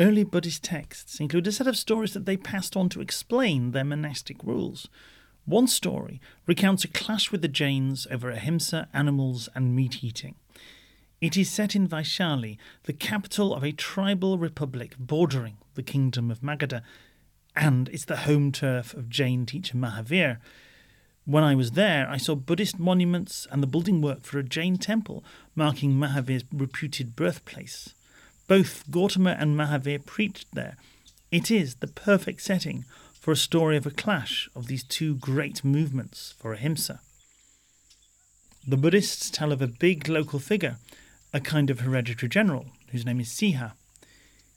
Early Buddhist texts include a set of stories that they passed on to explain their monastic rules. One story recounts a clash with the Jains over ahimsa, animals, and meat eating. It is set in Vaishali, the capital of a tribal republic bordering the kingdom of Magadha, and it's the home turf of Jain teacher Mahavir. When I was there, I saw Buddhist monuments and the building work for a Jain temple marking Mahavir's reputed birthplace. Both Gautama and Mahavir preached there. It is the perfect setting for a story of a clash of these two great movements for ahimsa. The Buddhists tell of a big local figure, a kind of hereditary general, whose name is Siha.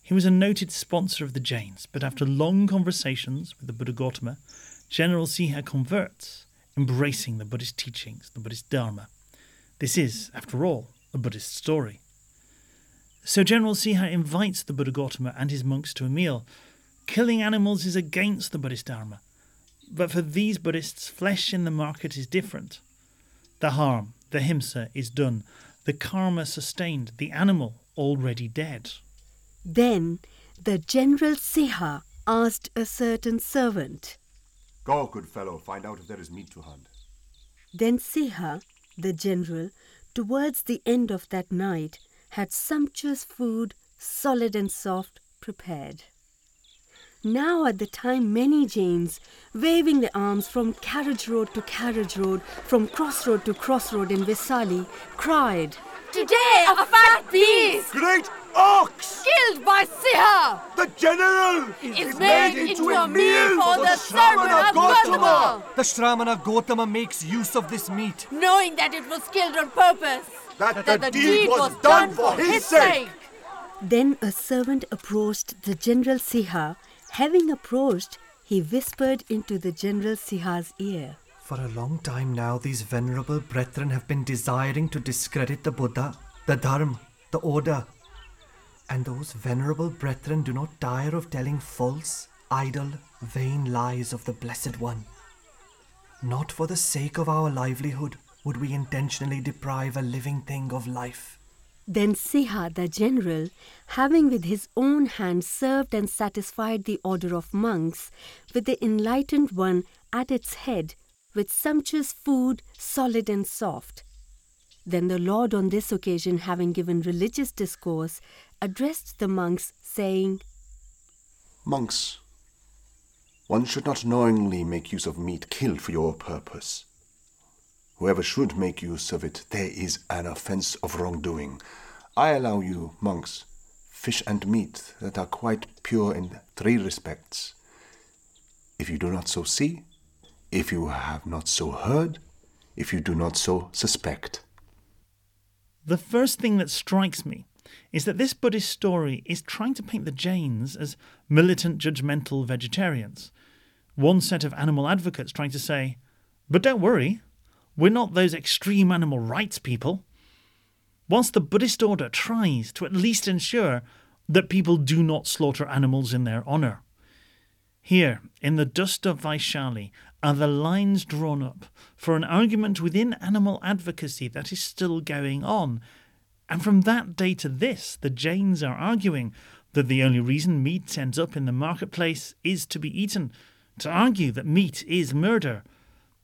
He was a noted sponsor of the Jains, but after long conversations with the Buddha Gautama, General Siha converts, embracing the Buddhist teachings, the Buddhist Dharma. This is, after all, a Buddhist story. So General Siha invites the Buddha Gautama and his monks to a meal, Killing animals is against the Buddhist Dharma. But for these Buddhists, flesh in the market is different. The harm, the himsa, is done, the karma sustained, the animal already dead. Then the General Siha asked a certain servant, Go, good fellow, find out if there is meat to hunt. Then Siha, the general, towards the end of that night, had sumptuous food, solid and soft, prepared. Now at the time many Jains, waving their arms from carriage road to carriage road, from crossroad to crossroad in Vaishali, cried, Today a fat beast, Great ox! killed by Siha, The general is made into a meal for the servant of Gautama, The Shramana Gautama makes use of this meat. knowing that it was killed on purpose, That, that the deed was done for his sake. Then a servant approached the General Siha. Having approached, he whispered into the General Siha's ear. For a long time now, these venerable brethren have been desiring to discredit the Buddha, the Dharma, the order. And those venerable brethren do not tire of telling false, idle, vain lies of the Blessed One. Not for the sake of our livelihood would we intentionally deprive a living thing of life. Then Siha, the general, having with his own hand served and satisfied the order of monks, with the enlightened one at its head, with sumptuous food, solid and soft. Then the Lord, on this occasion, having given religious discourse, addressed the monks, saying, Monks, one should not knowingly make use of meat killed for your purpose. Whoever should make use of it, there is an offense of wrongdoing. I allow you, monks, fish and meat that are quite pure in three respects. If you do not so see, if you have not so heard, if you do not so suspect. The first thing that strikes me is that this Buddhist story is trying to paint the Jains as militant, judgmental vegetarians. One set of animal advocates trying to say, but don't worry, we're not those extreme animal rights people. Whilst the Buddhist order tries to at least ensure that people do not slaughter animals in their honour. Here, in the dust of Vaishali, are the lines drawn up for an argument within animal advocacy that is still going on. And from that day to this, the Jains are arguing that the only reason meat ends up in the marketplace is to be eaten, to argue that meat is murder,